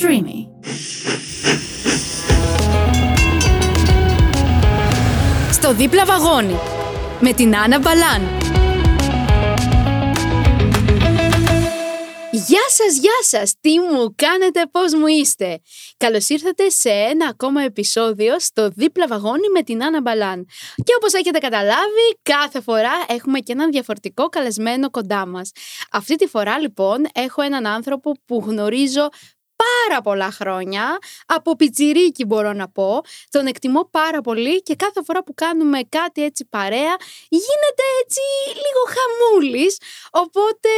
Streamy. Στο δίπλα βαγόνι με την Άννα Μπαλάν. Γεια σας, γεια σας! Τι μου κάνετε, πώς μου είστε! Καλώς ήρθατε σε ένα ακόμα επεισόδιο στο δίπλα βαγόνι με την Άννα Μπαλάν. Και όπως έχετε καταλάβει, κάθε φορά έχουμε και έναν διαφορετικό καλεσμένο κοντά μας. Αυτή τη φορά λοιπόν έχω έναν άνθρωπο που γνωρίζω πάρα πολλά χρόνια, από πιτσιρίκι μπορώ να πω, τον εκτιμώ πάρα πολύ και κάθε φορά που κάνουμε κάτι έτσι παρέα γίνεται έτσι λίγο χαμούλης, οπότε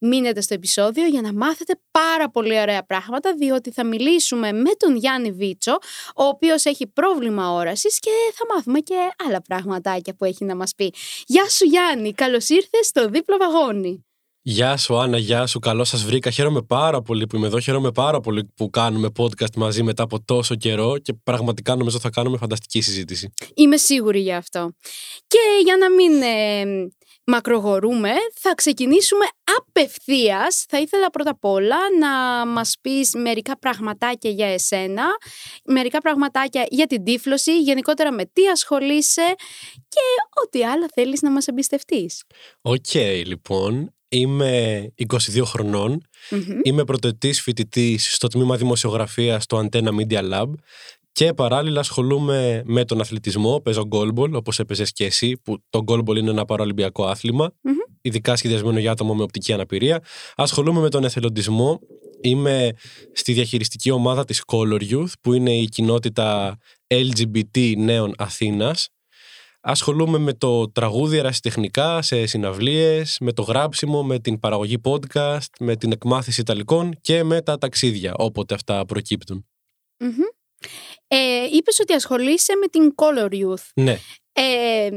μείνετε στο επεισόδιο για να μάθετε πάρα πολύ ωραία πράγματα διότι θα μιλήσουμε με τον Γιάννη Βίτσο ο οποίος έχει πρόβλημα όρασης και θα μάθουμε και άλλα πραγματάκια που έχει να μας πει. Γεια σου Γιάννη, καλώς ήρθες στο δίπλο βαγόνι. Γεια σου Άννα, γεια σου, καλώ σας βρήκα. Χαίρομαι πάρα πολύ που είμαι εδώ. Χαίρομαι πάρα πολύ που κάνουμε podcast μαζί μετά από τόσο καιρό και πραγματικά νομίζω θα κάνουμε φανταστική συζήτηση. Είμαι σίγουρη γι' αυτό. Και για να μην ε, μακρογορούμε, θα ξεκινήσουμε απευθείας. Θα ήθελα πρώτα απ' όλα να μας πεις μερικά πραγματάκια για εσένα, μερικά πραγματάκια για την τύφλωση, γενικότερα με τι ασχολείσαι και ό,τι άλλο θέλεις να μας εμπιστευτείς. Οκ, λοιπόν. Είμαι 22 χρονών. Είμαι πρωτοετής φοιτητής στο τμήμα δημοσιογραφίας στο Antenna Media Lab και παράλληλα ασχολούμαι με τον αθλητισμό. Παίζω γκόλμπολ, όπως έπαιζες και εσύ, που το γκόλμπολ είναι ένα παραολυμπιακό άθλημα, ειδικά σχεδιασμένο για άτομα με οπτική αναπηρία. Ασχολούμαι με τον εθελοντισμό. Είμαι στη διαχειριστική ομάδα της Color Youth, που είναι η κοινότητα LGBT νέων Αθήνας Ασχολούμαι με το τραγούδι ερασιτεχνικά σε συναυλίες, με το γράψιμο, με την παραγωγή podcast, με την εκμάθηση Ιταλικών και με τα ταξίδια, όποτε αυτά προκύπτουν. Mm-hmm. Ε, είπες ότι ασχολείσαι με την Color Youth. Ναι. Ε,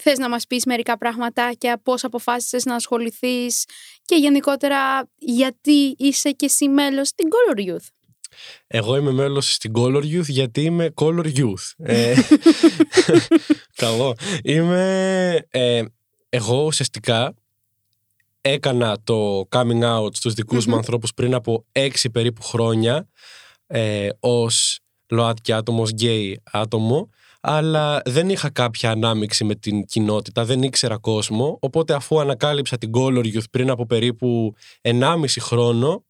θες να μας πεις μερικά πραγματάκια, πώς αποφάσισες να ασχοληθείς και γενικότερα γιατί είσαι και εσύ μέλος στην Color Youth. Εγώ είμαι μέλος στην Color Youth γιατί είμαι Color Youth. Ε, καλό. Είμαι... Ε, εγώ ουσιαστικά έκανα το coming out στους δικους μου ανθρώπους πριν από έξι περίπου χρόνια ε, ως ΛΟΑΤΚΙ άτομος, ως γκέι άτομο αλλά δεν είχα κάποια ανάμειξη με την κοινότητα, δεν ήξερα κόσμο οπότε αφού ανακάλυψα την Color Youth πριν από περίπου 1,5 χρόνο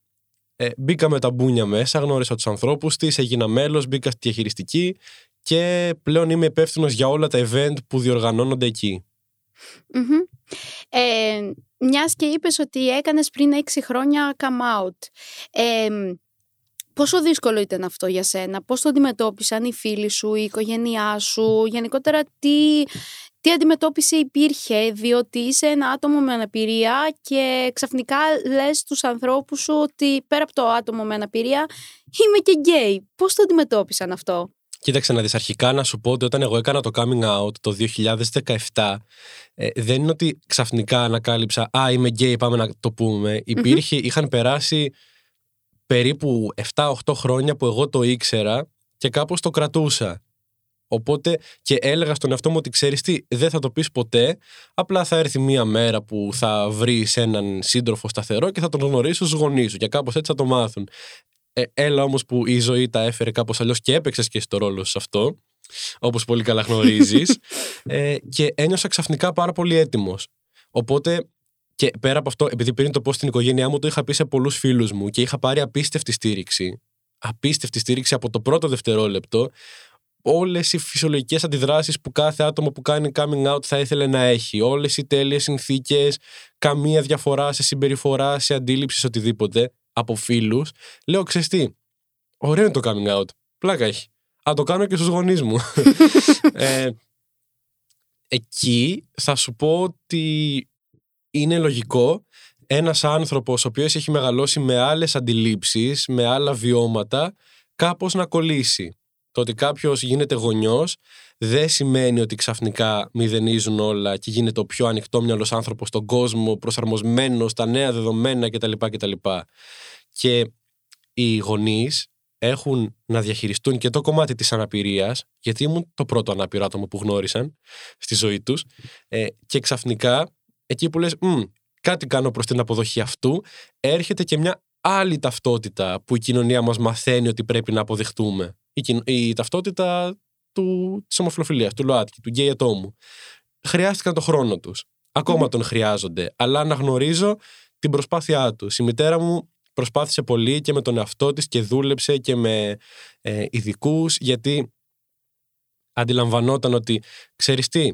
ε, μπήκα με τα μπούνια μέσα, γνώρισα τους ανθρώπους της, έγινα μέλος, μπήκα στη διαχειριστική και πλέον είμαι υπεύθυνος για όλα τα event που διοργανώνονται εκεί. Ε, μιας και είπες ότι έκανες πριν έξι χρόνια come out. Ε, πόσο δύσκολο ήταν αυτό για σένα, πώς το αντιμετώπισαν οι φίλοι σου, η οικογένειά σου, γενικότερα τι, τι αντιμετώπιση υπήρχε, διότι είσαι ένα άτομο με αναπηρία και ξαφνικά λες στους ανθρώπους σου ότι πέρα από το άτομο με αναπηρία είμαι και γκέι. Πώς το αντιμετώπισαν αυτό; Κοίταξε να δεις αρχικά να σου πω ότι όταν εγώ έκανα το coming out το 2017 ε, δεν είναι ότι ξαφνικά ανακάλυψα «Α, είμαι γκέι, πάμε να το πούμε». υπήρχε είχαν περάσει περίπου 7-8 χρόνια που εγώ το ήξερα και κάπως το κρατούσα. Οπότε και έλεγα στον εαυτό μου ότι ξέρεις τι, δεν θα το πεις ποτέ. Απλά θα έρθει μία μέρα που θα βρεις έναν σύντροφο σταθερό και θα τον γνωρίσει στους γονείς σου και κάπως έτσι θα το μάθουν. Ε, έλα όμως που η ζωή τα έφερε κάπως αλλιώς και έπαιξες και στο ρόλο σε αυτό, όπως πολύ καλά γνωρίζεις. ε, και ένιωσα ξαφνικά πάρα πολύ έτοιμος. Οπότε και πέρα από αυτό, επειδή πριν το πω στην οικογένειά μου, το είχα πει σε πολλούς φίλους μου και είχα πάρει απίστευτη στήριξη. Απίστευτη στήριξη από το πρώτο δευτερόλεπτο όλες οι φυσιολογικές αντιδράσεις που κάθε άτομο που κάνει coming out θα ήθελε να έχει. Όλες οι τέλειες συνθήκες, καμία διαφορά σε συμπεριφορά, σε αντίληψη, σε οτιδήποτε από φίλους. Λέω, ξέρεις τι, ωραίο είναι το coming out. Πλάκα έχει. Α, το κάνω και στους γονείς μου. ε, εκεί θα σου πω ότι είναι λογικό ένας άνθρωπος ο οποίος έχει μεγαλώσει με άλλες αντιλήψεις, με άλλα βιώματα, κάπως να κολλήσει. Το ότι κάποιος γίνεται γονιός δεν σημαίνει ότι ξαφνικά μηδενίζουν όλα και γίνεται ο πιο ανοιχτόμυαλος άνθρωπος στον κόσμο, προσαρμοσμένος στα νέα δεδομένα κτλ. κτλ. Και οι γονείς έχουν να διαχειριστούν και το κομμάτι της αναπηρίας γιατί ήμουν το πρώτο ανάπηρο άτομο που γνώρισαν στη ζωή τους ε, και ξαφνικά εκεί που λες κάτι κάνω προς την αποδοχή αυτού έρχεται και μια άλλη ταυτότητα που η κοινωνία μας μαθαίνει ότι πρέπει να αποδεχτούμε. Η, κοινο- η ταυτότητα του, της ομοφιλοφιλίας, του ΛΟΑΤΚΙ, του γκέι ατόμου. Χρειάστηκαν το χρόνο τους. Ακόμα τον χρειάζονται. Αλλά αναγνωρίζω την προσπάθειά τους. Η μητέρα μου προσπάθησε πολύ και με τον εαυτό της και δούλεψε και με ε, ειδικούς γιατί αντιλαμβανόταν ότι ξέρεις τι,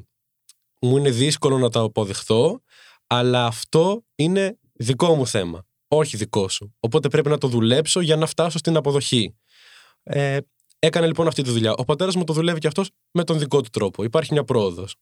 μου είναι δύσκολο να τα αποδεχθώ αλλά αυτό είναι δικό μου θέμα, όχι δικό σου. Οπότε πρέπει να το δουλέψω για να φτάσω στην αποδοχή. Ε, έκανε λοιπόν αυτή τη δουλειά. Ο πατέρας μου το δουλεύει και αυτός με τον δικό του τρόπο. Υπάρχει μια πρόοδος.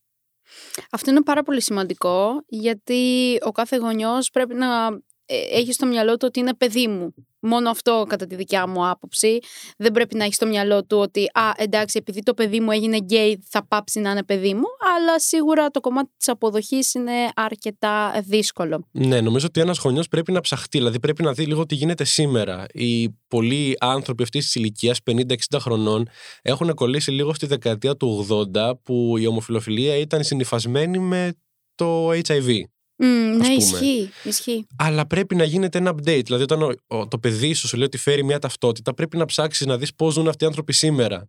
Αυτό είναι πάρα πολύ σημαντικό γιατί ο κάθε γονιός πρέπει να ε, έχει στο μυαλό του ότι είναι παιδί μου. Μόνο αυτό κατά τη δικιά μου άποψη. Δεν πρέπει να έχεις στο μυαλό του ότι α, εντάξει, επειδή το παιδί μου έγινε γκέι θα πάψει να είναι παιδί μου, αλλά σίγουρα το κομμάτι της αποδοχής είναι αρκετά δύσκολο. Ναι, νομίζω ότι ένας γονιός πρέπει να ψαχτεί, δηλαδή πρέπει να δει λίγο τι γίνεται σήμερα. Οι πολλοί άνθρωποι αυτής της ηλικίας, 50-60 χρονών, έχουν κολλήσει λίγο στη δεκαετία του 80 που η ομοφιλοφιλία ήταν συνυφασμένη με το HIV. Mm, ναι, πούμε. ισχύει, ισχύει. Αλλά πρέπει να γίνεται ένα update. Δηλαδή, όταν ο- ο- το παιδί σου σου λέει ότι φέρει μια ταυτότητα, πρέπει να ψάξεις να δεις πώς ζουν αυτοί οι άνθρωποι σήμερα.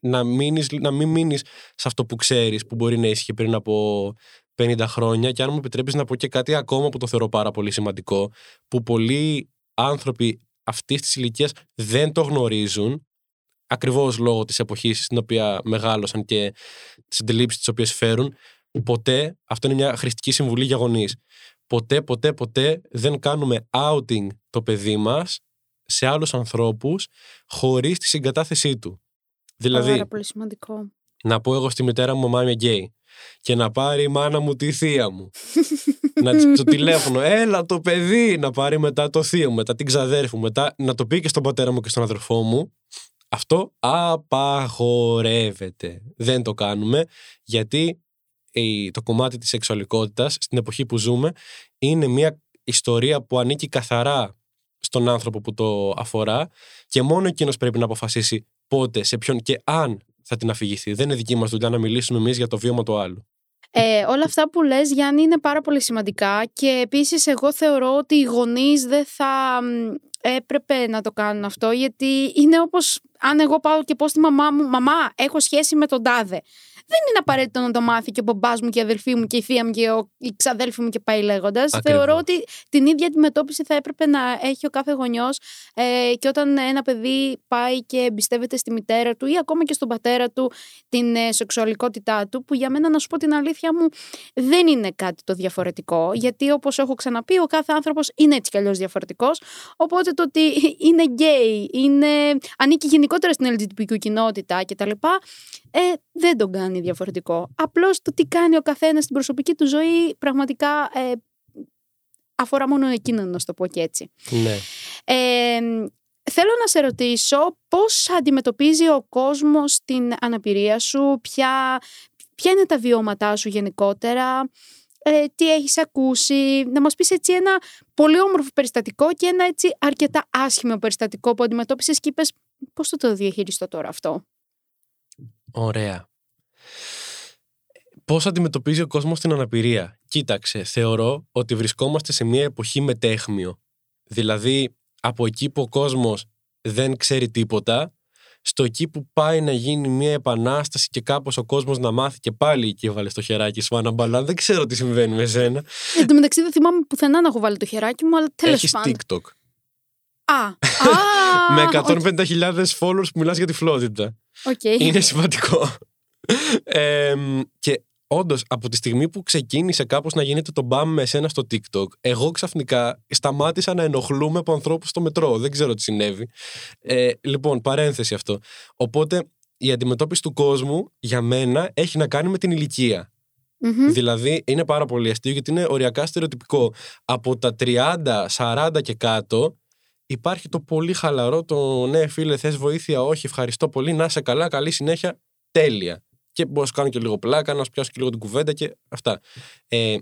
Να, μείνεις, να μην μείνεις σε αυτό που ξέρεις, που μπορεί να ίσχυε πριν από 50 χρόνια. Και αν μου επιτρέπεις να πω και κάτι ακόμα που το θεωρώ πάρα πολύ σημαντικό, που πολλοί άνθρωποι αυτής της ηλικίας δεν το γνωρίζουν, ακριβώς λόγω της εποχής στην οποία μεγάλωσαν και τις αντιλήψει τις οποίες φέρουν, ποτέ, αυτό είναι μια χρηστική συμβουλή για γονείς, ποτέ, ποτέ, ποτέ δεν κάνουμε outing το παιδί μας σε άλλους ανθρώπους χωρίς τη συγκατάθεσή του. Δηλαδή, Πάρα πολύ σημαντικό. να πω εγώ στη μητέρα μου μαμά είμαι γκέι και να πάρει η μάνα μου τη θεία μου. να της το τηλέφωνο, έλα το παιδί, να πάρει μετά το θείο μου, μετά την ξαδέρφη μου, μετά να το πει και στον πατέρα μου και στον αδερφό μου. Αυτό απαγορεύεται. Δεν το κάνουμε γιατί η- το κομμάτι της σεξουαλικότητας στην εποχή που ζούμε είναι μια ιστορία που ανήκει καθαρά στον άνθρωπο που το αφορά και μόνο εκείνος πρέπει να αποφασίσει πότε, σε ποιον και αν θα την αφηγηθεί. Δεν είναι δική μας δουλειά να μιλήσουμε εμείς για το βίωμα του άλλου. Ε, όλα αυτά που λες Γιάννη είναι πάρα πολύ σημαντικά και επίσης εγώ θεωρώ ότι οι γονείς δεν θα μ, έπρεπε να το κάνουν αυτό γιατί είναι όπως αν εγώ πάω και πω στη μαμά μου «Μαμά, έχω σχέση με τον τάδε». Δεν είναι απαραίτητο να το μάθει και ο μπαμπάς μου και η αδελφή μου και η θεία μου και ο, η ξαδέλφη μου και πάει λέγοντας. Ακριβώς. Θεωρώ ότι την ίδια αντιμετώπιση θα έπρεπε να έχει ο κάθε γονιός ε, και όταν ένα παιδί πάει και εμπιστεύεται στη μητέρα του ή ακόμα και στον πατέρα του την ε, σεξουαλικότητά του, που για μένα να σου πω την αλήθεια μου δεν είναι κάτι το διαφορετικό, γιατί όπως έχω ξαναπεί ο κάθε άνθρωπος είναι έτσι κι αλλιώς διαφορετικός, οπότε το ότι είναι γκέι, είναι, ανήκει γενικότερα στην LGBTQ κοινότητα κτλ. Ε, δεν τον κάνει διαφορετικό. Απλώς το τι κάνει ο καθένας στην προσωπική του ζωή πραγματικά ε, αφορά μόνο εκείνον, να σου το πω και έτσι. Ναι. Ε, θέλω να σε ρωτήσω πώς αντιμετωπίζει ο κόσμος την αναπηρία σου, ποια, ποια είναι τα βιώματά σου γενικότερα, ε, τι έχεις ακούσει, να μας πεις έτσι ένα πολύ όμορφο περιστατικό και ένα έτσι αρκετά άσχημο περιστατικό που αντιμετώπισες και είπες πώς θα το διαχειριστώ τώρα αυτό; Ωραία. Πώς αντιμετωπίζει ο κόσμος την αναπηρία; Κοίταξε, θεωρώ ότι βρισκόμαστε σε μια εποχή με τέχμιο. Δηλαδή, από εκεί που ο κόσμος δεν ξέρει τίποτα, στο εκεί που πάει να γίνει μια επανάσταση και κάπως ο κόσμος να μάθει και πάλι εκεί έβαλε το χεράκι σου Άννα Μπαλάν. Δεν ξέρω τι συμβαίνει με σένα. Εν τω μεταξύ δεν θυμάμαι πουθενά να έχω βάλει το χεράκι μου, αλλά τέλος Έχεις πάντων. TikTok. Α, α, με οκ, 150.000 followers που μιλάς για τυφλότητα. οκ. Είναι σημαντικό. Ε, και όντως, από τη στιγμή που ξεκίνησε κάπως να γίνεται το μπαμ με εσένα στο TikTok, εγώ ξαφνικά σταμάτησα να ενοχλούμαι από ανθρώπους στο μετρό. Δεν ξέρω τι συνέβη. Ε, λοιπόν, παρένθεση αυτό. Οπότε η αντιμετώπιση του κόσμου για μένα έχει να κάνει με την ηλικία. Μμμ. Δηλαδή είναι πάρα πολύ αστείο γιατί είναι οριακά στερεοτυπικό. Από τα 30, 40 και κάτω υπάρχει το πολύ χαλαρό, το ναι φίλε θες βοήθεια, όχι ευχαριστώ πολύ, να είσαι καλά, καλή συνέχεια, τέλεια. Και μπορώ να σου κάνω και λίγο πλάκα, να σου πιάσω και λίγο την κουβέντα και αυτά. Ε,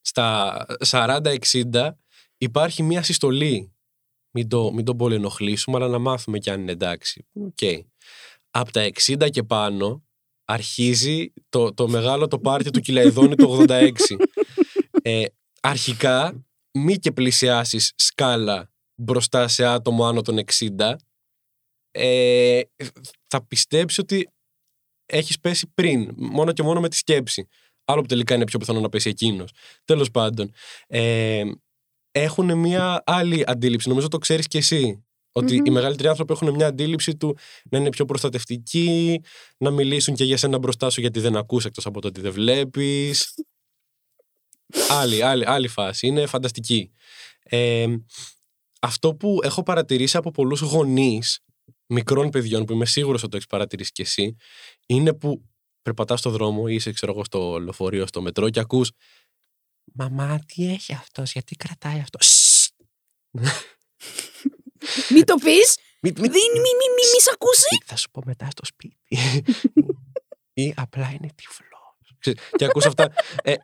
στα 40-60 υπάρχει μια συστολή. Μην το, μην το πολύ ενοχλήσουμε, αλλά να μάθουμε κι αν είναι εντάξει. Οκ. Από τα 60 και πάνω αρχίζει το, το μεγάλο το πάρτι του Κυλαϊδόνη το 86. Ε, αρχικά, μη και πλησιάσεις σκάλα μπροστά σε άτομο άνω των 60, ε, θα πιστέψει ότι έχεις πέσει πριν, μόνο και μόνο με τη σκέψη. Άλλο που τελικά είναι πιο πιθανό να πέσει εκείνος. Τέλος πάντων. Ε, έχουν μια άλλη αντίληψη. Νομίζω το ξέρεις κι εσύ. οι μεγαλύτεροι άνθρωποι έχουν μια αντίληψη του να είναι πιο προστατευτικοί, να μιλήσουν και για σένα μπροστά σου γιατί δεν ακούς εκτός από το ότι δεν βλέπεις. άλλη, άλλη, άλλη φάση. Είναι φανταστική. Ε, αυτό που έχω παρατηρήσει από πολλούς γονείς μικρών παιδιών που είμαι σίγουρος ότι το έχεις παρατηρήσει κι εσύ είναι που περπατάς στο δρόμο ή είσαι ξέρω εγώ στο λεωφορείο, στο μετρό και ακούς «Μαμά, τι έχει αυτός, γιατί κρατάει αυτό» Μην το πεις, μη, μη, μη, μη, μη, σ' ακούσει. Θα σου πω μετά στο σπίτι. ή απλά είναι τυφλός. Και ακούς αυτά. Ε,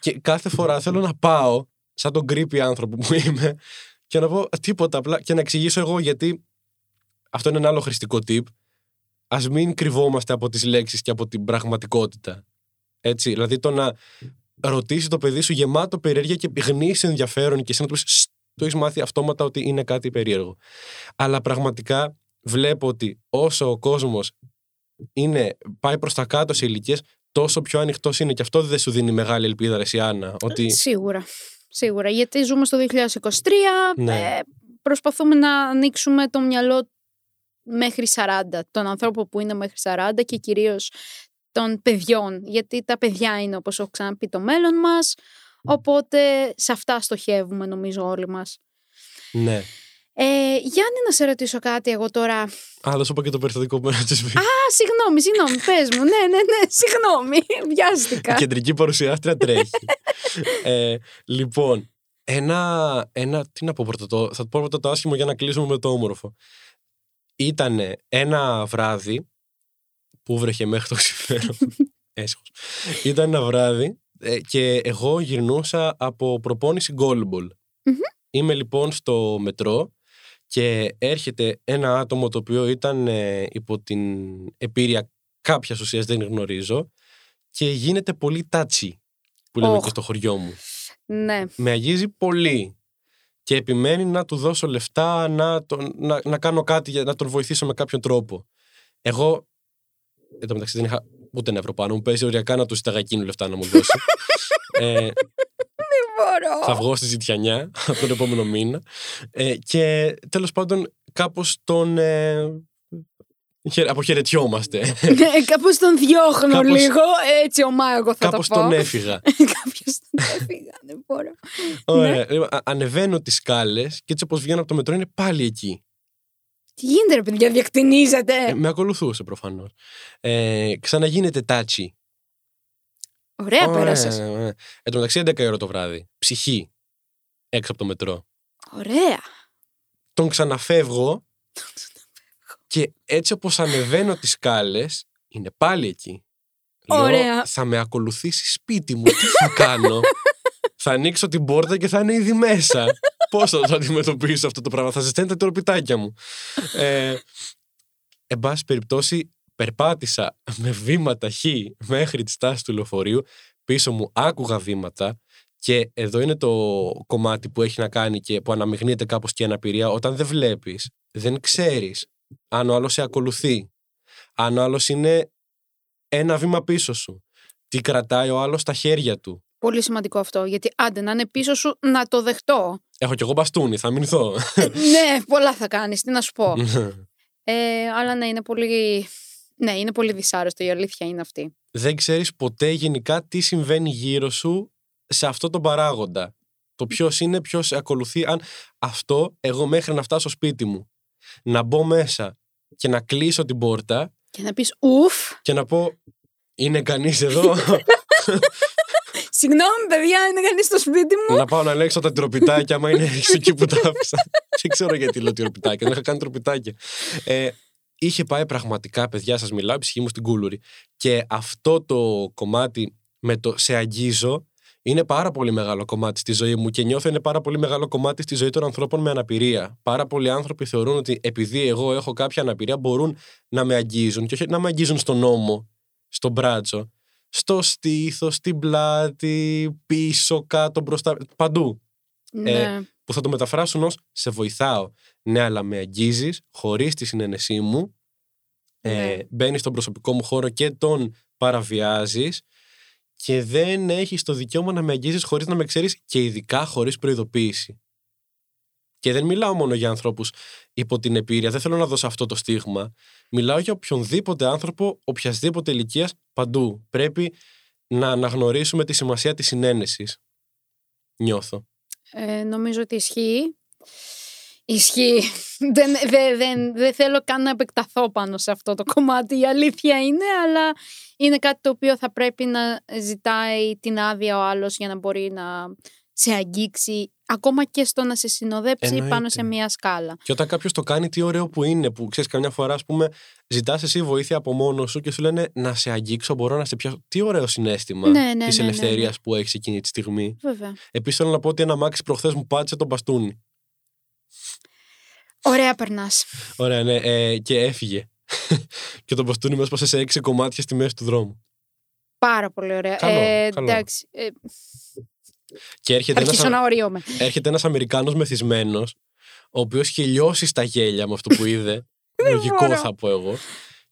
και κάθε φορά θέλω να πάω σαν τον creepy άνθρωπο που είμαι και να πω τίποτα απλά και να εξηγήσω εγώ γιατί αυτό είναι ένα άλλο χρηστικό tip. Α μην κρυβόμαστε από τις λέξεις και από την πραγματικότητα. Έτσι, δηλαδή το να ρωτήσει το παιδί σου γεμάτο περιέργεια και γνήσιο ενδιαφέρον και εσύ να του πεις το έχεις μάθει αυτόματα ότι είναι κάτι περίεργο. Αλλά πραγματικά βλέπω ότι όσο ο κόσμος πάει προς τα κάτω σε ηλικίες, τόσο πιο ανοιχτός είναι. Και αυτό δεν σου δίνει μεγάλη ελπίδα, Ρε Άννα. Ότι... Σίγουρα. Σίγουρα. Γιατί ζούμε στο 2023. Ναι. Ε, προσπαθούμε να ανοίξουμε το μυαλό μέχρι 40, των ανθρώπων που είναι μέχρι 40 και κυρίως των παιδιών, γιατί τα παιδιά είναι όπως έχω ξαναπεί το μέλλον μας, οπότε σε αυτά στοχεύουμε νομίζω όλοι μας. Ναι. Ε, Γιάννη, να σε ρωτήσω κάτι εγώ τώρα. Α, δεν σου πω και το περιστατικό που τη Α, συγγνώμη, συγγνώμη, πες μου. Ναι, ναι, ναι, συγγνώμη. Βιάστηκα. Η κεντρική παρουσιάστρια τρέχει. ε, λοιπόν, ένα, ένα. Τι να πω πρώτα, το, θα πω πρώτα το άσχημο για να κλείσουμε με το όμορφο ήταν ένα βράδυ που βρέχε μέχρι το ξημέρο. Έσχος. Ήταν ένα βράδυ ε, και εγώ γυρνούσα από προπόνηση goalball. Είμαι λοιπόν στο μετρό και έρχεται ένα άτομο το οποίο ήταν ε, υπό την επίρρεια κάποιας ουσίας δεν γνωρίζω και γίνεται πολύ τάτσι που λέμε και στο χωριό μου. Ναι. Με αγγίζει πολύ και επιμένει να του δώσω λεφτά, να, τον, να, να κάνω κάτι για να τον βοηθήσω με κάποιον τρόπο. Εγώ, εν τω μεταξύ δεν είχα ούτε ένα ευρώ πάνω μου, παίζει οριακά να του ζητάγα εκείνου λεφτά να μου δώσει. ε, δεν μπορώ. Θα βγω στη ζητιανιά από τον επόμενο μήνα. Ε, και τέλος πάντων κάπως τον ε, Αποχαιρετιόμαστε. Ναι, κάπως τον διώχνω κάπως... λίγο, έτσι ο μάγο θα κάπως το πω. τον έφυγα. Κάπως τον έφυγα, δεν μπορώ. Ωραία. Ναι. Λοιπόν, ανεβαίνω τις σκάλες και έτσι όπως βγαίνω από το μετρό είναι πάλι εκεί. Τι γίνεται, ρε παιδιά, διακτηνίζετε. Ε, με ακολουθούσε προφανώς. Ε, ξαναγίνεται τάτσι. Ωραία, πέρασες. Ε, εν τω μεταξύ 11 ώρα το βράδυ. Ψυχή. Έξω από το μετρό. Ωραία. Τον ξαναφεύγω και έτσι όπως ανεβαίνω τις σκάλες, είναι πάλι εκεί. Ωραία. Λέω, θα με ακολουθήσει σπίτι μου, τι θα κάνω; θα ανοίξω την πόρτα και θα είναι ήδη μέσα. Πώς θα το αντιμετωπίσω αυτό το πράγμα, θα ζεσταίνετε τα τροπιτάκια μου. ε, εν πάση περιπτώσει, περπάτησα με βήματα χ μέχρι τη στάση του λεωφορείου. Πίσω μου άκουγα βήματα και εδώ είναι το κομμάτι που έχει να κάνει και που αναμειγνύεται κάπως και η αναπηρία. Όταν δεν βλέπεις, δεν ξέρεις αν ο άλλος σε ακολουθεί, αν ο άλλος είναι ένα βήμα πίσω σου, τι κρατάει ο άλλος στα χέρια του; Πολύ σημαντικό αυτό, γιατί άντε να είναι πίσω σου να το δεχτώ. Έχω κι εγώ μπαστούνι, θα μηνθώ. ναι, πολλά θα κάνεις, τι να σου πω. ε, αλλά ναι, είναι πολύ... Ναι, είναι πολύ δυσάρεστο, η αλήθεια είναι αυτή. Δεν ξέρεις ποτέ γενικά τι συμβαίνει γύρω σου σε αυτό το παράγοντα. Το ποιος είναι, ποιος ακολουθεί. Αν αυτό, εγώ μέχρι να φτάσω σπίτι μου, να μπω μέσα και να κλείσω την πόρτα. Και να πεις ουφ. Και να πω, είναι κανείς εδώ. Συγγνώμη, παιδιά, είναι κανείς στο σπίτι μου. Να πάω να ελέγξω τα τροπιτάκια, άμα είναι εκεί που τα άφησα. Δεν ξέρω γιατί λέω τροπιτάκια, δεν είχα κάνει τροπιτάκια. Ε, είχε πάει πραγματικά, παιδιά, σας μιλάω, η ψυχή μου στην κούλουρη. Και αυτό το κομμάτι με το σε αγγίζω είναι πάρα πολύ μεγάλο κομμάτι στη ζωή μου και νιώθω είναι πάρα πολύ μεγάλο κομμάτι στη ζωή των ανθρώπων με αναπηρία. Πάρα πολλοί άνθρωποι θεωρούν ότι επειδή εγώ έχω κάποια αναπηρία μπορούν να με αγγίζουν και όχι να με αγγίζουν στον νόμο, στον μπράτσο, στο στήθος, στην πλάτη, πίσω, κάτω, μπροστά, παντού. Ναι. Ε, που θα το μεταφράσουν ως «σε βοηθάω». Ναι, αλλά με αγγίζεις χωρίς τη συνένεσή μου, ε, Ναι. μπαίνεις στον προσωπικό μου χώρο και τον παραβιάζεις και δεν έχεις το δικαίωμα να με αγγίζεις χωρίς να με ξέρεις και ειδικά χωρίς προειδοποίηση. Και δεν μιλάω μόνο για ανθρώπους υπό την επίρρεια, δεν θέλω να δώσω αυτό το στίγμα. Μιλάω για οποιονδήποτε άνθρωπο, οποιασδήποτε ηλικίας, παντού. Πρέπει να αναγνωρίσουμε τη σημασία της συνένεσης. Νιώθω. Ε, νομίζω ότι ισχύει. Ισχύει. δεν, δεν, δεν, δεν θέλω καν να επεκταθώ πάνω σε αυτό το κομμάτι. Η αλήθεια είναι, αλλά είναι κάτι το οποίο θα πρέπει να ζητάει την άδεια ο άλλος για να μπορεί να σε αγγίξει, ακόμα και στο να σε συνοδέψει πάνω Εννοείται. σε μια σκάλα. Και όταν κάποιος το κάνει, τι ωραίο που είναι, που ξέρεις, καμιά φορά, ας πούμε, ζητάς εσύ βοήθεια από μόνος σου και σου λένε να σε αγγίξω, μπορώ να σε πιάσω. Τι ωραίο συνέστημα Ναι, ναι, της ναι, ναι, ελευθερίας ναι. που έχεις εκείνη τη στιγμή. Βέβαια. Επίσης, θέλω να πω ότι ένα μάξι προχθές μου πάτησε τον μπαστούνι. Ωραία περνάς. Ωραία, ναι, ε, και έφυγε. και το μπαστούνι με έσπασε σε έξι κομμάτια στη μέση του δρόμου. Πάρα πολύ ωραία. Καλό, ε, καλό. εντάξει. Ε, Και έρχεται θα αρχίσω ένα να ωρύομαι. έρχεται ένας Αμερικάνος μεθυσμένος, ο οποίος είχε λιώσει στα γέλια με αυτό που είδε. Λογικό μπορώ. θα πω εγώ.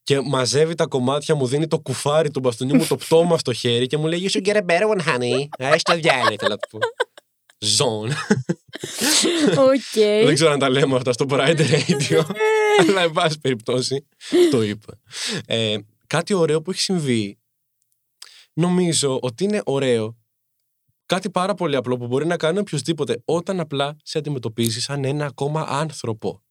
Και μαζεύει τα κομμάτια, μου δίνει το κουφάρι του μπαστούνι μου, το πτώμα στο χέρι και μου λέει You should get a better one, honey. Έχει το διάλειμμα, ήθελα να του πω. Ζών. Οκ. Δεν ξέρω αν τα λέμε αυτά στο Pride Radio. Αλλά, εν πάση περιπτώσει, το είπα. Ε, κάτι ωραίο που έχει συμβεί. Νομίζω ότι είναι ωραίο. Κάτι πάρα πολύ απλό που μπορεί να κάνει οποιοδήποτε όταν απλά σε αντιμετωπίζεις σαν ένα ακόμα άνθρωπο.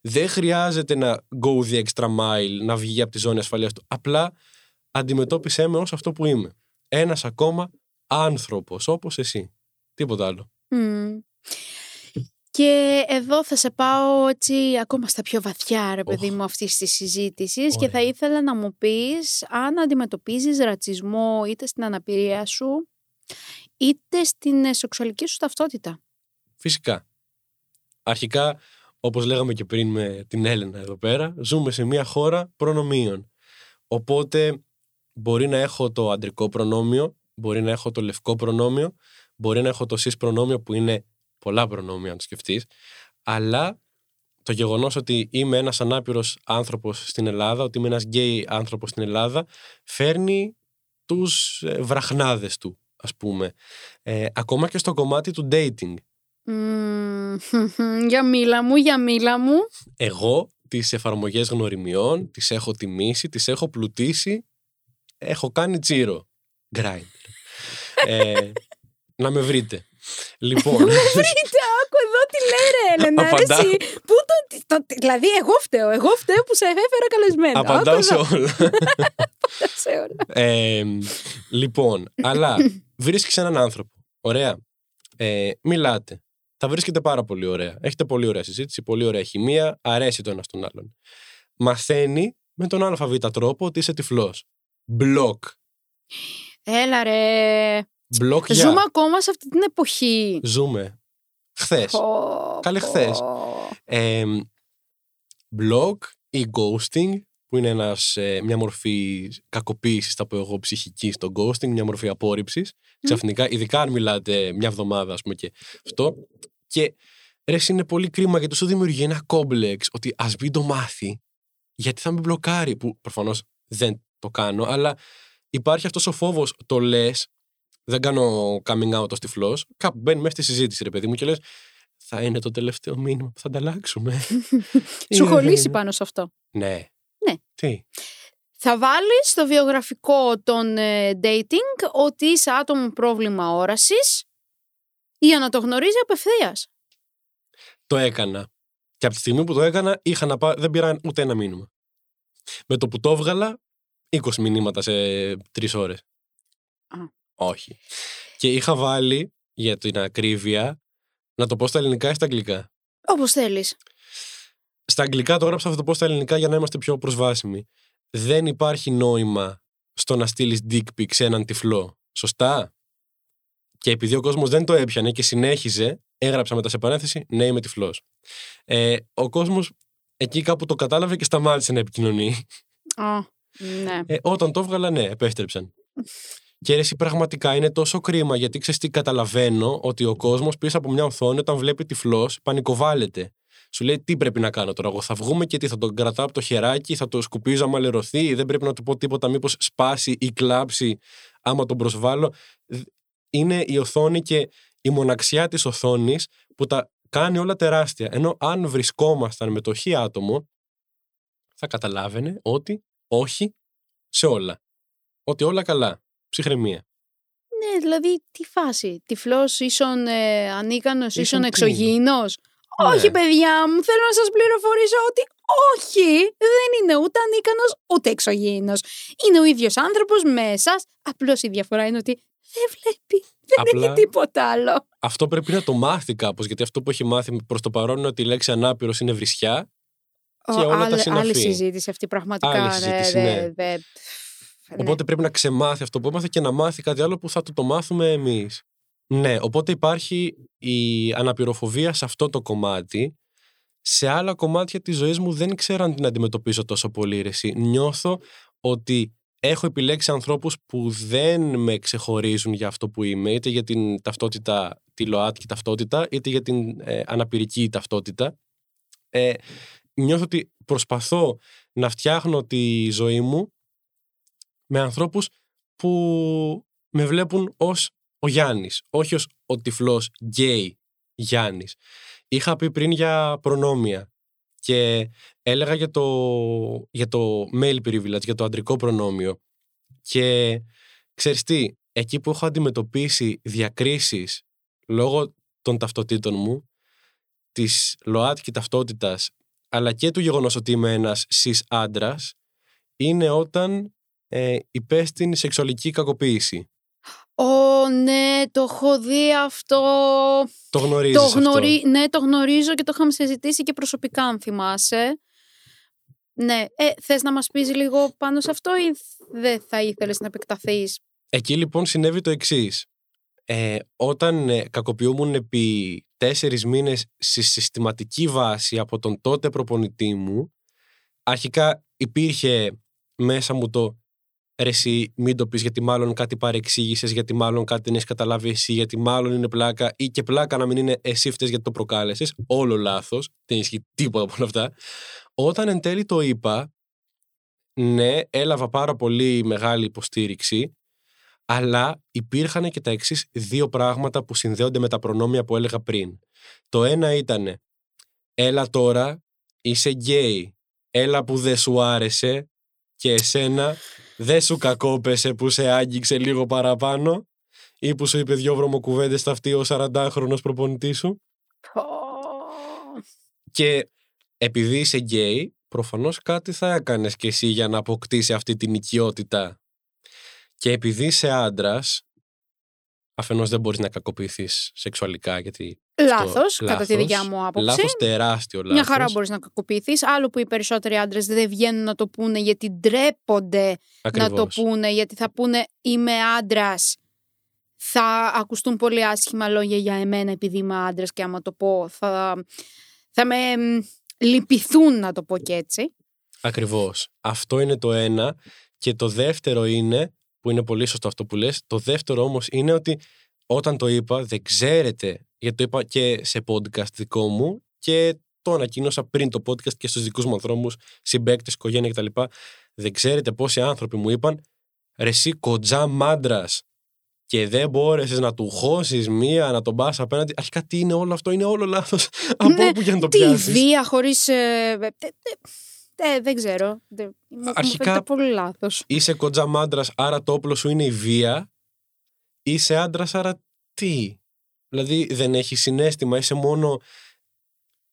Δεν χρειάζεται να go the extra mile, να βγει από τη ζώνη ασφαλείας του. Απλά αντιμετώπισε με ως αυτό που είμαι. Ένας ακόμα άνθρωπος, όπως εσύ. Τίποτα άλλο. Μμμ. Και εδώ θα σε πάω έτσι ακόμα στα πιο βαθιά, ρε παιδί Οχ. μου, αυτής της συζήτησης. Και Ωραία. θα ήθελα να μου πεις αν αντιμετωπίζεις ρατσισμό είτε στην αναπηρία σου, είτε στην ε, σεξουαλική σου ταυτότητα. Φυσικά. Αρχικά, όπως λέγαμε και πριν με την Έλενα εδώ πέρα, ζούμε σε μια χώρα προνομίων. Οπότε μπορεί να έχω το αντρικό προνόμιο, μπορεί να έχω το λευκό προνόμιο, μπορεί να έχω το cis προνόμιο που είναι πολλά προνόμια αν το σκεφτείς, αλλά το γεγονός ότι είμαι ένας ανάπηρος άνθρωπος στην Ελλάδα, ότι είμαι ένας γκέι άνθρωπος στην Ελλάδα, φέρνει τους ε, βραχνάδες του, ας πούμε. Ε, ακόμα και στο κομμάτι του dating. Μμμ, για μίλα μου, για μίλα μου. Εγώ τις εφαρμογές γνωριμιών τις έχω τιμήσει, τις έχω πλουτίσει, έχω κάνει τζίρο. Grind. ε, να με βρείτε. Λοιπόν, Βρείτε, άκου εδώ τι λέει ρε Έλενα. ρε, Απαντάω. εσύ. Πού το, το- δηλαδή εγώ φταίω, εγώ φταίω που σε έφερα καλεσμένο. απαντάω Άκου σε εδώ, όλα. σε όλα. Ε, λοιπόν, αλλά βρίσκεις έναν άνθρωπο. Ωραία. Ε, μιλάτε. Θα βρίσκετε πάρα πολύ ωραία. Έχετε πολύ ωραία συζήτηση, πολύ ωραία χημεία, αρέσει το ένα στον άλλον. Μαθαίνει με τον ΑΒ τρόπο ότι είσαι τυφλός. Μπλοκ. Έλα ρε. Μπλοκ για. Ζούμε ακόμα σε αυτή την εποχή. Ζούμε. Χθες. Πω, Καλή πω. χθες. Ε, blog ή ghosting, που είναι ένας, ε, μια μορφή κακοποίησης, θα πω εγώ, ψυχικής στο ghosting, μια μορφή απόρριψης. Ξαφνικά, ειδικά αν μιλάτε μια εβδομάδα, ας πούμε, και αυτό. Και ρε, εσύ, είναι πολύ κρίμα γιατί σου δημιουργεί ένα κόμπλεξ ότι ας μην το μάθει, γιατί θα με μπλοκάρει, που προφανώς δεν το κάνω, αλλά υπάρχει αυτός ο φόβος, το λες, δεν κάνω coming out ως τυφλός, κάπου μπαίνει μέσα στη συζήτηση, ρε παιδί μου, και λες, θα είναι το τελευταίο μήνυμα που θα ανταλλάξουμε. Σου έχω Είναι- λύσει πάνω σε αυτό. Ναι. Ναι. Τι; Θα βάλεις στο βιογραφικό των ε, dating ότι είσαι άτομο με πρόβλημα όρασης για να το γνωρίζει απευθεία. Το έκανα. Και από τη στιγμή που το έκανα, είχα να πά... δεν πήρα ούτε ένα μήνυμα. Με το που το έβγαλα, 20 μηνύματα σε τρεις ώρες. Α. Όχι. Και είχα βάλει για την ακρίβεια να το πω στα ελληνικά ή στα αγγλικά; Όπως θέλεις. Στα αγγλικά το έγραψα, θα το πω στα ελληνικά για να είμαστε πιο προσβάσιμοι. Δεν υπάρχει νόημα στο να στείλεις dick pic σε έναν τυφλό. Σωστά; Και επειδή ο κόσμος δεν το έπιανε και συνέχιζε, έγραψα μετά σε παρένθεση ναι, είμαι τυφλός. Ε, ο κόσμος εκεί κάπου το κατάλαβε και σταμάτησε να επικοινωνεί. Α, ναι. Ε, όταν το έβγαλα, ναι, επέστρεψαν. Και εσύ πραγματικά είναι τόσο κρίμα γιατί ξέρεις τι καταλαβαίνω ότι ο κόσμος πίσω από μια οθόνη όταν βλέπει τυφλός πανικοβάλλεται. Σου λέει τι πρέπει να κάνω τώρα. Εγώ θα βγούμε και τι θα τον κρατάω από το χεράκι, θα το σκουπίζω άμα λερωθεί, δεν πρέπει να του πω τίποτα, μήπως σπάσει ή κλάψει άμα τον προσβάλλω. Είναι η οθόνη και η μοναξιά της οθόνης που τα κάνει όλα τεράστια. Ενώ αν βρισκόμασταν με το χι άτομο, θα καταλάβαινε ότι όχι σε όλα. Ότι όλα καλά. Ψυχραιμία. Ναι, δηλαδή τι φάση; Τυφλός ίσον ε, ανίκανος, ίσον, ίσον εξωγήινος. Ναι. Όχι, παιδιά μου, θέλω να σας πληροφορήσω ότι όχι, δεν είναι ούτε ανίκανος ούτε εξωγήινος. Είναι ο ίδιος άνθρωπος μέσα. Απλώς η διαφορά είναι ότι δεν βλέπει. Δεν Απλά, έχει τίποτα άλλο. Αυτό πρέπει να το μάθει κάπως. Γιατί αυτό που έχει μάθει προς το παρόν είναι ότι η λέξη ανάπηρος είναι βρισιά. Και όλα τα συναφή. Άλλη συζήτηση αυτή πραγματικά. Άλλη συζήτηση, ναι, ναι. Δε, Οπότε πρέπει να ξεμάθει αυτό που έμαθε και να μάθει κάτι άλλο που θα του το μάθουμε εμείς. Ναι, οπότε υπάρχει η αναπηροφοβία σε αυτό το κομμάτι. Σε άλλα κομμάτια της ζωής μου δεν ξέρω αν την αντιμετωπίζω τόσο πολύ ρεσί. Νιώθω ότι έχω επιλέξει ανθρώπους που δεν με ξεχωρίζουν για αυτό που είμαι, είτε για την ταυτότητα, τη ΛΟΑΤΚΙ ταυτότητα, είτε για την ε, αναπηρική ταυτότητα. Ε, νιώθω ότι προσπαθώ να φτιάχνω τη ζωή μου με ανθρώπους που με βλέπουν ως ο Γιάννης, όχι ως ο τυφλός γκέι Γιάννης. Είχα πει πριν για προνόμια και έλεγα για το, για το male privilege, για το αντρικό προνόμιο. Και ξέρεις τι, εκεί που έχω αντιμετωπίσει διακρίσεις λόγω των ταυτοτήτων μου, της ΛΟΑΤΚΙ ταυτότητας, αλλά και του γεγονός ότι είμαι ένας cis άντρας, είναι όταν ε, υπέστη σεξουαλική κακοποίηση. Ω, ναι, το έχω δει αυτό. Το γνωρίζεις το γνωρί... αυτό. Ναι, το γνωρίζω και το είχαμε συζητήσει και προσωπικά, αν θυμάσαι. Ναι, ε, θες να μας πεις λίγο πάνω σε αυτό ή δεν θα ήθελες να επεκταθείς; Εκεί λοιπόν συνέβη το εξής. Ε, όταν ε, κακοποιούμουν επί τέσσερις μήνες σε συστηματική βάση από τον τότε προπονητή μου, αρχικά υπήρχε μέσα μου το ρε εσύ μην το πεις γιατί μάλλον κάτι παρεξήγησες, γιατί μάλλον κάτι δεν έχεις καταλάβει εσύ, γιατί μάλλον είναι πλάκα ή και πλάκα να μην είναι εσύ φταίει γιατί το προκάλεσες. Όλο λάθος. Δεν ισχύει τίποτα από όλα αυτά. Όταν εν τέλει το είπα, ναι, έλαβα πάρα πολύ μεγάλη υποστήριξη, αλλά υπήρχαν και τα εξής δύο πράγματα που συνδέονται με τα προνόμια που έλεγα πριν. Το ένα ήταν, έλα τώρα, είσαι γκέι, έλα που δεν σου άρεσε και εσένα δεν σου κακόπεσε που σε άγγιξε λίγο παραπάνω ή που σου είπε δυο βρωμοκουβέντες στα αυτή ο 40χρονος προπονητής σου. Και επειδή είσαι γκέι, προφανώς κάτι θα έκανες κι εσύ για να αποκτήσει αυτή την οικειότητα. Και επειδή είσαι άντρας, αφενός δεν μπορείς να κακοποιηθείς σεξουαλικά γιατί Λάθος, κατά τη δικιά μου άποψη. Λάθος, τεράστιο λάθος. Μια χαρά μπορείς να κακοποιηθείς. Άλλο που οι περισσότεροι άντρες δεν βγαίνουν να το πούνε γιατί ντρέπονται να το πούνε, γιατί θα πούνε Είμαι άντρας. Θα ακουστούν πολύ άσχημα λόγια για εμένα επειδή είμαι άντρας και άμα το πω θα, θα με λυπηθούν να το πω και έτσι. Ακριβώς. Αυτό είναι το ένα. Και το δεύτερο είναι, που είναι πολύ σωστό αυτό που λες, το δεύτερο όμως είναι ότι όταν το είπα δεν ξέρετε γιατί το είπα και σε podcast δικό μου και το ανακοίνωσα πριν το podcast και στους δικούς μου ανθρώπους, συμπαίκτες, οικογένεια κτλ. Δεν ξέρετε πόσοι άνθρωποι μου είπαν «Ρε εσύ κοντζά μάντρας και δεν μπόρεσες να του χώσεις μία, να τον πας απέναντι. Αρχικά τι είναι όλο αυτό, είναι όλο λάθος. από ναι, όπου και να το πιάσεις. Τι βία χωρίς. Ε, ε, ε, δεν ξέρω. Αρχικά. Μου πολύ λάθος. Είσαι κοντζά μάντρας, άρα το όπλο σου είναι η βία. Είσαι άντρας, άρα τι; Δηλαδή δεν έχεις συνέστημα, είσαι μόνο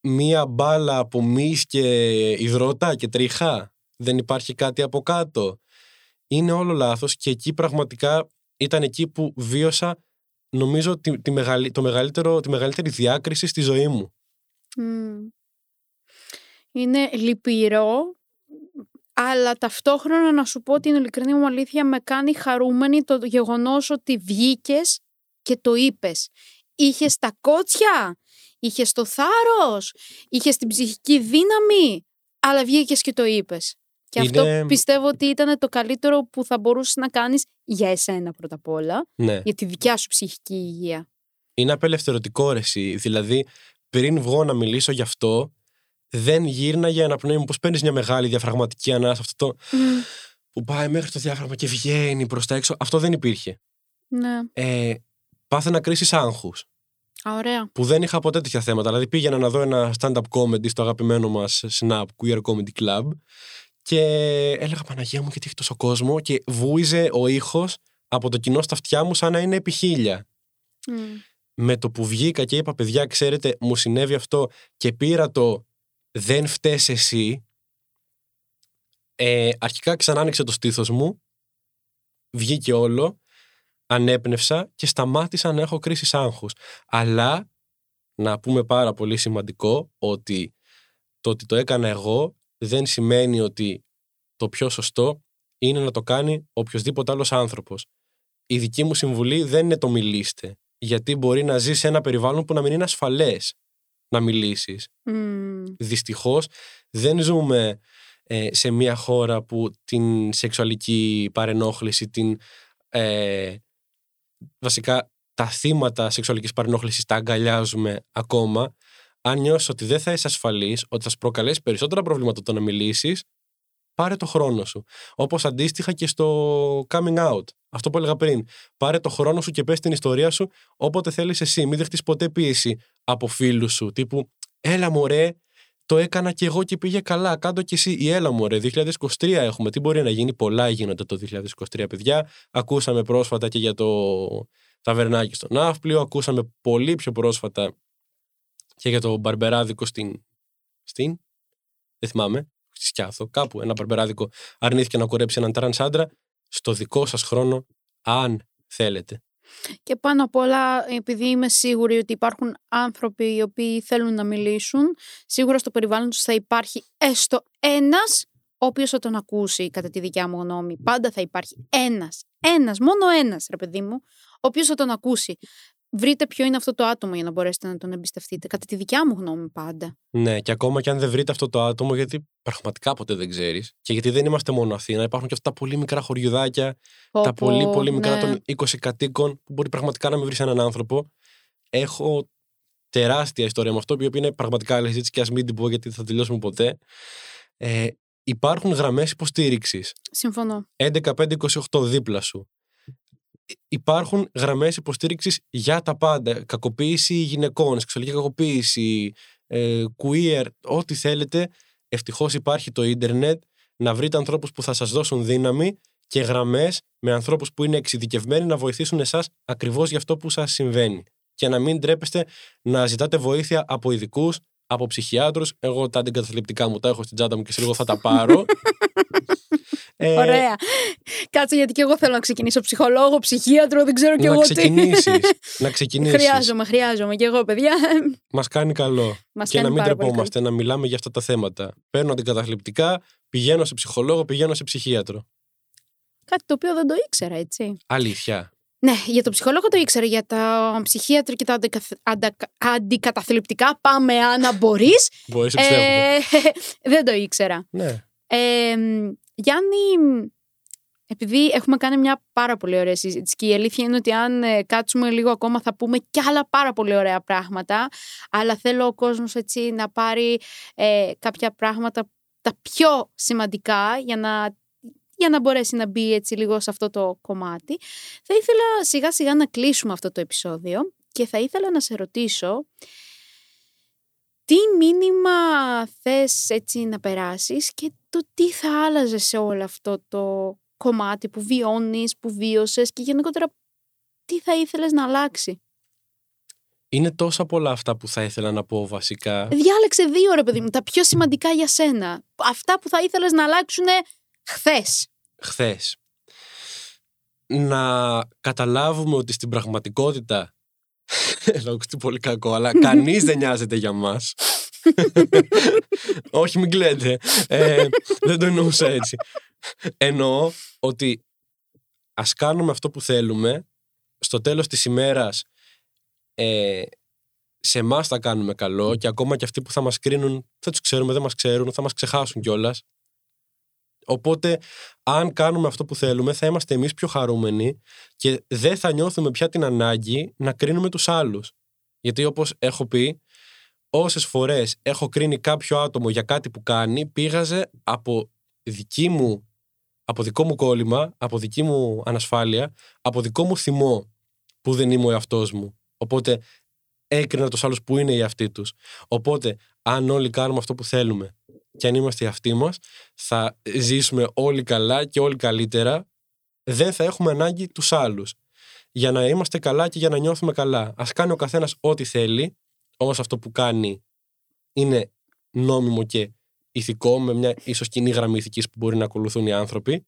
μία μπάλα από μυς και υδρότα και τριχά. Δεν υπάρχει κάτι από κάτω. Είναι όλο λάθος και εκεί πραγματικά ήταν εκεί που βίωσα νομίζω τη, τη, το μεγαλύτερο, τη μεγαλύτερη διάκριση στη ζωή μου. Είναι λυπηρό, αλλά ταυτόχρονα να σου πω την ειλικρινή μου αλήθεια με κάνει χαρούμενη το γεγονός ότι βγήκες και το είπες είχες τα κότσια, είχες το θάρρος, είχες την ψυχική δύναμη, αλλά βγήκες και το είπες. Και αυτό πιστεύω ότι ήταν το καλύτερο που θα μπορούσες να κάνεις για εσένα πρώτα απ' όλα, Ναι. για τη δικιά σου ψυχική υγεία. Είναι απελευθερωτικό ρε εσύ. Δηλαδή, πριν βγω να μιλήσω γι' αυτό, δεν γύρνα για αναπνοή μου. Πώς παίρνεις μια μεγάλη διαφραγματική ανάσα, αυτό το που πάει μέχρι το διάφραγμα και βγαίνει προς τα έξω. Αυτό δεν υπήρχε. Ναι. Ε, πάθαινα κρίση άγχους. Α, ωραία. Που δεν είχα ποτέ τέτοια θέματα. Δηλαδή, πήγαινα να δω ένα stand-up comedy στο αγαπημένο μας Snap, Queer Comedy Club. Και έλεγα Παναγία μου, γιατί έχει τόσο κόσμο. Και βούιζε ο ήχος από το κοινό στα αυτιά μου, σαν να είναι επί χίλια. Μμ. με το που βγήκα και είπα παιδιά ξέρετε μου συνέβη αυτό και πήρα το δεν φταίς εσύ ε, αρχικά ξανά άνοιξε το στήθος μου βγήκε όλο ανέπνευσα και σταμάτησα να έχω κρίσεις άγχους. Αλλά να πούμε πάρα πολύ σημαντικό ότι το ότι το έκανα εγώ δεν σημαίνει ότι το πιο σωστό είναι να το κάνει οποιοδήποτε άλλος άνθρωπος. Η δική μου συμβουλή δεν είναι το μιλήστε γιατί μπορεί να ζει σε ένα περιβάλλον που να μην είναι ασφαλές να μιλήσεις. Μμ. Δυστυχώς δεν ζούμε ε, σε μια χώρα που την σεξουαλική παρενόχληση, την, ε, βασικά τα θύματα σεξουαλικής παρενόχλησης τα αγκαλιάζουμε ακόμα. Αν νιώσεις ότι δεν θα είσαι ασφαλής, ότι θα σου προκαλέσει περισσότερα προβλήματα το να μιλήσεις, πάρε το χρόνο σου. Όπως αντίστοιχα και στο coming out. Αυτό που έλεγα πριν. Πάρε το χρόνο σου και πες την ιστορία σου όποτε θέλεις εσύ. Μην δεχτείς ποτέ πίεση από φίλους σου. Τύπου, έλα μωρέ, το έκανα και εγώ και πήγε καλά. Κάντο και εσύ. Ή έλα μωρέ, 2023 έχουμε. Τι μπορεί να γίνει, πολλά γίνονται το 2023, παιδιά. Ακούσαμε πρόσφατα και για το ταβερνάκι στο Ναύπλιο. Ακούσαμε πολύ πιο πρόσφατα και για το μπαρμπεράδικο στην. Στην. Δεν θυμάμαι. Στη Σκιάθο. Κάπου ένα μπαρμπεράδικο αρνήθηκε να κουρέψει έναν τρανς άντρα. Στο δικό σας χρόνο, αν θέλετε. Και πάνω απ' όλα, επειδή είμαι σίγουρη ότι υπάρχουν άνθρωποι οι οποίοι θέλουν να μιλήσουν, σίγουρα στο περιβάλλον τους θα υπάρχει έστω ένας ο οποίος θα τον ακούσει, κατά τη δικιά μου γνώμη. Πάντα θα υπάρχει ένας, ένας, μόνο ένας, ρε παιδί μου, ο οποίος θα τον ακούσει. Βρείτε ποιο είναι αυτό το άτομο για να μπορέσετε να τον εμπιστευτείτε. Κατά τη δικιά μου γνώμη πάντα. Ναι, και ακόμα και αν δεν βρείτε αυτό το άτομο, γιατί πραγματικά ποτέ δεν ξέρεις. Και γιατί δεν είμαστε μόνο Αθήνα, υπάρχουν και αυτά τα πολύ μικρά χωριουδάκια, Πω, τα πολύ πω, πολύ μικρά ναι. των 20 κατοίκων, που μπορεί πραγματικά να μην βρεις έναν άνθρωπο. Έχω τεράστια ιστορία με αυτό, η οποία είναι πραγματικά άλλη συζήτηση και ας μην την πω γιατί δεν θα τελειώσουμε ποτέ. Ε, υπάρχουν γραμμές υποστήριξης. Συμφωνώ. 11-5-28 δίπλα σου. Ε, Υπάρχουν γραμμές υποστήριξης για τα πάντα. Κακοποίηση γυναικών, σεξουαλική κακοποίηση, ε, queer, ό,τι θέλετε. Ευτυχώς υπάρχει το ίντερνετ να βρείτε ανθρώπους που θα σας δώσουν δύναμη και γραμμές με ανθρώπους που είναι εξειδικευμένοι να βοηθήσουν εσάς ακριβώς για αυτό που σας συμβαίνει. Και να μην τρέπεστε να ζητάτε βοήθεια από ειδικούς, από ψυχιάτρους. Εγώ τα αντικαταθλιπτικά μου τα έχω στην τσάντα μου και σε λίγο θα τα πάρω. Ε, Ωραία. Κάτσε γιατί και εγώ θέλω να ξεκινήσω ψυχολόγο, ψυχίατρο, δεν ξέρω κι να εγώ τι. ξεκινήσεις, να ξεκινήσεις. Χρειάζομαι, χρειάζομαι κι εγώ, παιδιά. Μας κάνει καλό. Μας και να κάνει μην πάρα πολύ τρεπόμαστε να μιλάμε για αυτά τα θέματα. Παίρνω αντικαταθλιπτικά, πηγαίνω σε ψυχολόγο, πηγαίνω σε ψυχίατρο. Κάτι το οποίο δεν το ήξερα, έτσι. Αλήθεια. Ναι, για το ψυχολόγο το ήξερα, για τα ψυχίατρο και τα αντικαθ... αντα- αντικαταθλιπτικά. Πάμε, Άννα, μπορείς. Μπορείς να πιστεύω. ε, δεν το ήξερα. Ναι. Ε, Γιάννη, επειδή έχουμε κάνει μια πάρα πολύ ωραία συζήτηση και η αλήθεια είναι ότι αν ε, κάτσουμε λίγο ακόμα θα πούμε κι άλλα πάρα πολύ ωραία πράγματα αλλά θέλω ο κόσμος έτσι να πάρει ε, κάποια πράγματα τα πιο σημαντικά για να, για να μπορέσει να μπει έτσι λίγο σε αυτό το κομμάτι. Θα ήθελα σιγά σιγά να κλείσουμε αυτό το επεισόδιο και θα ήθελα να σε ρωτήσω τι μήνυμα θες έτσι να περάσεις και το τι θα άλλαζε σε όλο αυτό το κομμάτι που βιώνεις, που βίωσες και γενικότερα τι θα ήθελες να αλλάξει; Είναι τόσα πολλά αυτά που θα ήθελα να πω βασικά. Διάλεξε δύο ρε παιδί μου, τα πιο σημαντικά για σένα. Αυτά που θα ήθελες να αλλάξουν χθες. Χθες. Να καταλάβουμε ότι στην πραγματικότητα. Θα ακουστεί πολύ κακό, αλλά κανείς δεν νοιάζεται για μας. Όχι, μην κλαίτε. Ε, δεν το εννοούσα έτσι. Εννοώ ότι ας κάνουμε αυτό που θέλουμε, στο τέλος της ημέρας ε, σε εμάς θα κάνουμε καλό και ακόμα και αυτοί που θα μας κρίνουν, δεν τους ξέρουμε, δεν μας ξέρουν, θα μας ξεχάσουν κιόλας. Οπότε, αν κάνουμε αυτό που θέλουμε, θα είμαστε εμείς πιο χαρούμενοι και δεν θα νιώθουμε πια την ανάγκη να κρίνουμε τους άλλους. Γιατί, όπως έχω πει, όσες φορές έχω κρίνει κάποιο άτομο για κάτι που κάνει, πήγαζε από δική μου από δικό μου κόλλημα, από δική μου ανασφάλεια, από δικό μου θυμό που δεν είμαι ο εαυτός μου. Οπότε έκρινα τους άλλους που είναι οι εαυτοί τους. Οπότε, αν όλοι κάνουμε αυτό που θέλουμε και αν είμαστε οι αυτοί μας, θα ζήσουμε όλοι καλά και όλοι καλύτερα. Δεν θα έχουμε ανάγκη τους άλλους. Για να είμαστε καλά και για να νιώθουμε καλά. Α κάνει ο καθένας ό,τι θέλει, όμως αυτό που κάνει είναι νόμιμο και ηθικό, με μια ίσως κοινή γραμμή ηθικής που μπορεί να ακολουθούν οι άνθρωποι.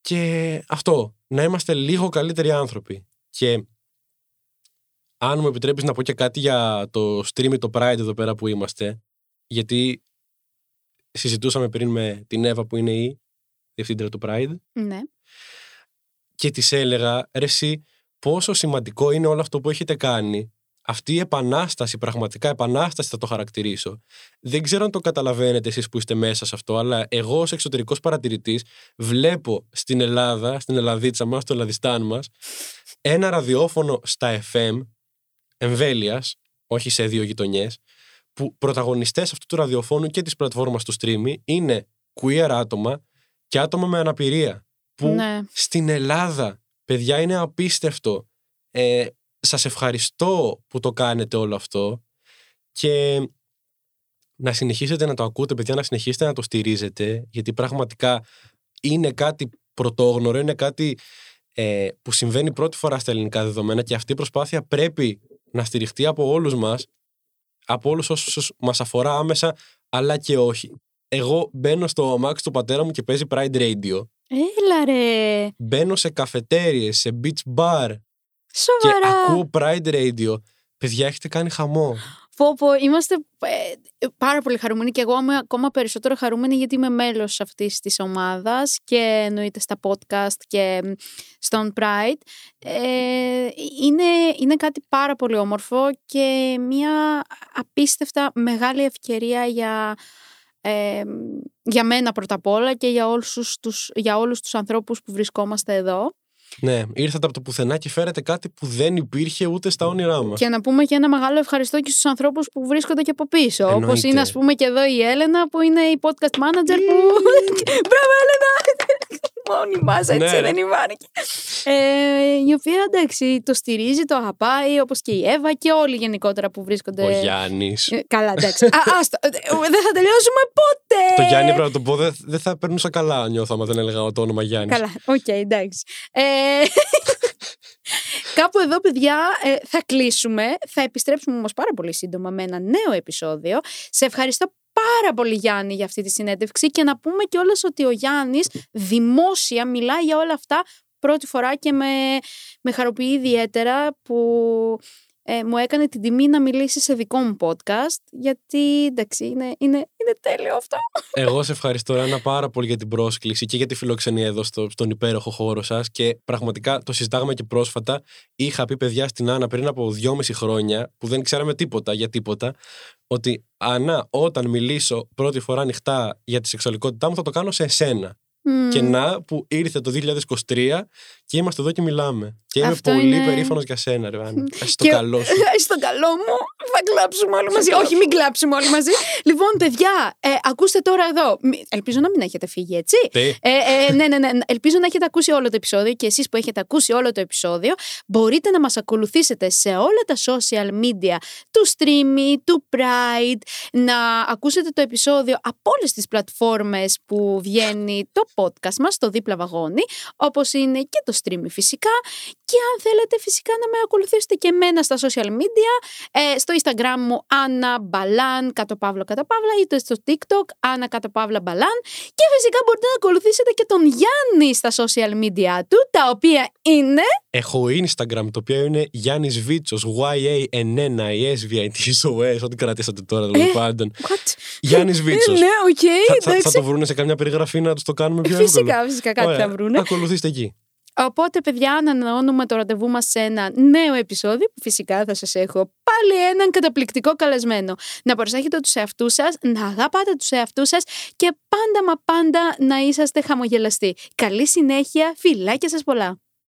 Και αυτό, να είμαστε λίγο καλύτεροι άνθρωποι. Και αν μου επιτρέπεις να πω και κάτι για το stream το Pride εδώ πέρα που είμαστε, γιατί συζητούσαμε πριν με την Εύα που είναι η διευθύντρια του Pride. Ναι. Και της έλεγα, ρε εσύ, πόσο σημαντικό είναι όλο αυτό που έχετε κάνει αυτή η επανάσταση, πραγματικά επανάσταση θα το χαρακτηρίσω. Δεν ξέρω αν το καταλαβαίνετε εσείς που είστε μέσα σε αυτό, αλλά εγώ ως εξωτερικός παρατηρητής βλέπω στην Ελλάδα, στην Ελλαδίτσα μας, στο Ελλαδιστάν μας, ένα ραδιόφωνο στα FM εμβέλειας, όχι σε δύο γειτονιές, που πρωταγωνιστές αυτού του ραδιοφώνου και της πλατφόρμας του streaming είναι queer άτομα και άτομα με αναπηρία. Που Ναι. στην Ελλάδα, παιδιά, είναι απίστευτο. Ε, σας ευχαριστώ που το κάνετε όλο αυτό και να συνεχίσετε να το ακούτε, παιδιά, να συνεχίσετε να το στηρίζετε, γιατί πραγματικά είναι κάτι πρωτόγνωρο, είναι κάτι ε, που συμβαίνει πρώτη φορά στα ελληνικά δεδομένα και αυτή η προσπάθεια πρέπει να στηριχτεί από όλους μας, από όλους όσους μας αφορά άμεσα, αλλά και όχι. Εγώ μπαίνω στο αμάξι του πατέρα μου και παίζει Pride Radio. Έλα ρε. Μπαίνω σε καφετέριες, σε beach bar, και Σοβαρά. ακούω Pride Radio. Παιδιά, έχετε κάνει χαμό. Πω, πω, είμαστε ε, πάρα πολύ χαρούμενοι και εγώ είμαι ακόμα περισσότερο χαρούμενη γιατί είμαι μέλος αυτής της ομάδας και εννοείται στα podcast και μ, στον Pride. Ε, είναι, είναι κάτι πάρα πολύ όμορφο και μια απίστευτα μεγάλη ευκαιρία για, ε, για μένα πρώτα απ' όλα και για όλους τους, για όλους τους ανθρώπους που βρισκόμαστε εδώ. Ναι, ήρθατε από το πουθενά και φέρετε κάτι που δεν υπήρχε ούτε στα όνειρά μας. Και να πούμε και ένα μεγάλο ευχαριστώ και στους ανθρώπους που βρίσκονται και από πίσω. Εννοείται. Όπως είναι ας πούμε και εδώ η Έλενα που είναι η podcast manager που... Μπράβο Έλενα! Μόνη μας έτσι Ναι, δεν υπάρχει. Ε, η οποία εντάξει το στηρίζει, το αγαπάει όπως και η Εύα και όλοι γενικότερα που βρίσκονται... Ο Γιάννης. Ε, Καλά εντάξει. Α, άστο. Ε, δεν θα τελειώσουμε ποτέ! Το Γιάννη πρέπει να το πω, δεν, δεν θα περνούσα καλά νιώθω άμα δεν έλεγα το όνομα Γιάννης. Καλά, οκ, εντάξει. Ε, κάπου εδώ, παιδιά, ε, θα κλείσουμε. Θα επιστρέψουμε όμως πάρα πολύ σύντομα με ένα νέο επεισόδιο. Σε ευχαριστώ πάρα πολύ Γιάννη για αυτή τη συνέντευξη και να πούμε κιόλας ότι ο Γιάννης δημόσια μιλάει για όλα αυτά πρώτη φορά και με, με χαροποιεί ιδιαίτερα που ε, μου έκανε την τιμή να μιλήσει σε δικό μου podcast γιατί εντάξει είναι, είναι, είναι τέλειο αυτό. Εγώ σε ευχαριστώ ένα πάρα πολύ για την πρόσκληση και για τη φιλοξενία εδώ στο, στον υπέροχο χώρο σας. Και πραγματικά το συζητάγαμε και πρόσφατα. Είχα πει παιδιά στην Άννα πριν από δυόμιση χρόνια, που δεν ξέραμε τίποτα για τίποτα, ότι Ανά, όταν μιλήσω πρώτη φορά ανοιχτά για τη σεξουαλικότητά μου, θα το κάνω σε εσένα. Μμμ. Και να που ήρθε το 2023 και είμαστε εδώ και μιλάμε. Και είμαι Αυτό πολύ είναι- περήφανος για σένα, ρε Άννα. Ας το Και- καλό σου. Ε, Στο καλό μου, θα κλάψουμε όλοι μαζί. Όχι, μην κλάψουμε όλοι μαζί. λοιπόν, παιδιά, ε, ακούστε τώρα εδώ. Μη- Ελπίζω να μην έχετε φύγει, έτσι. Τι; Ε, ε, ναι, ναι, ναι. Ελπίζω να έχετε ακούσει όλο το επεισόδιο και εσείς που έχετε ακούσει όλο το επεισόδιο μπορείτε να μας ακολουθήσετε σε όλα τα social media του Streamy, του Pride, να ακούσετε το επεισόδιο από όλες τις πλατφόρμες που βγαίνει το podcast μας, το δίπλα βαγόνι, όπως είναι και το Streamy φυσικά και αν θέλετε φυσικά να με ακολουθήσετε και εμένα στα social media, ε, στο Instagram μου Άννα Μπαλάν, κάτω παύλα κατά παύλα, είτε στο TikTok Άννα κάτω παύλα Μπαλάν και φυσικά μπορείτε να ακολουθήσετε και τον Γιάννη στα social media του, τα οποία είναι... Έχω Instagram το οποίο είναι Γιάννης Βίτσος, Y-A-N-N-I-S-V-I-T-S-O-S. Ό,τι κρατήσατε τώρα, τέλος Ε, πάντων. What? Γιάννης Βίτσος. ναι, οκ, θα, θα, θα εντάξει. το βρουν σε καμιά περιγραφή να του το κάνουμε πιο εύκολο. Φυσικά, φυσικά κάτι Ωραία. θα βρούνε. Ακολουθήστε εκεί. Οπότε, παιδιά, ανανεώνουμε το ραντεβού μας σε ένα νέο επεισόδιο που φυσικά θα σας έχω πάλι έναν καταπληκτικό καλεσμένο. Να προσέχετε τους εαυτούς σας, να αγαπάτε τους εαυτούς σας και πάντα μα πάντα να είσαστε χαμογελαστοί. Καλή συνέχεια, φιλάκια σας πολλά.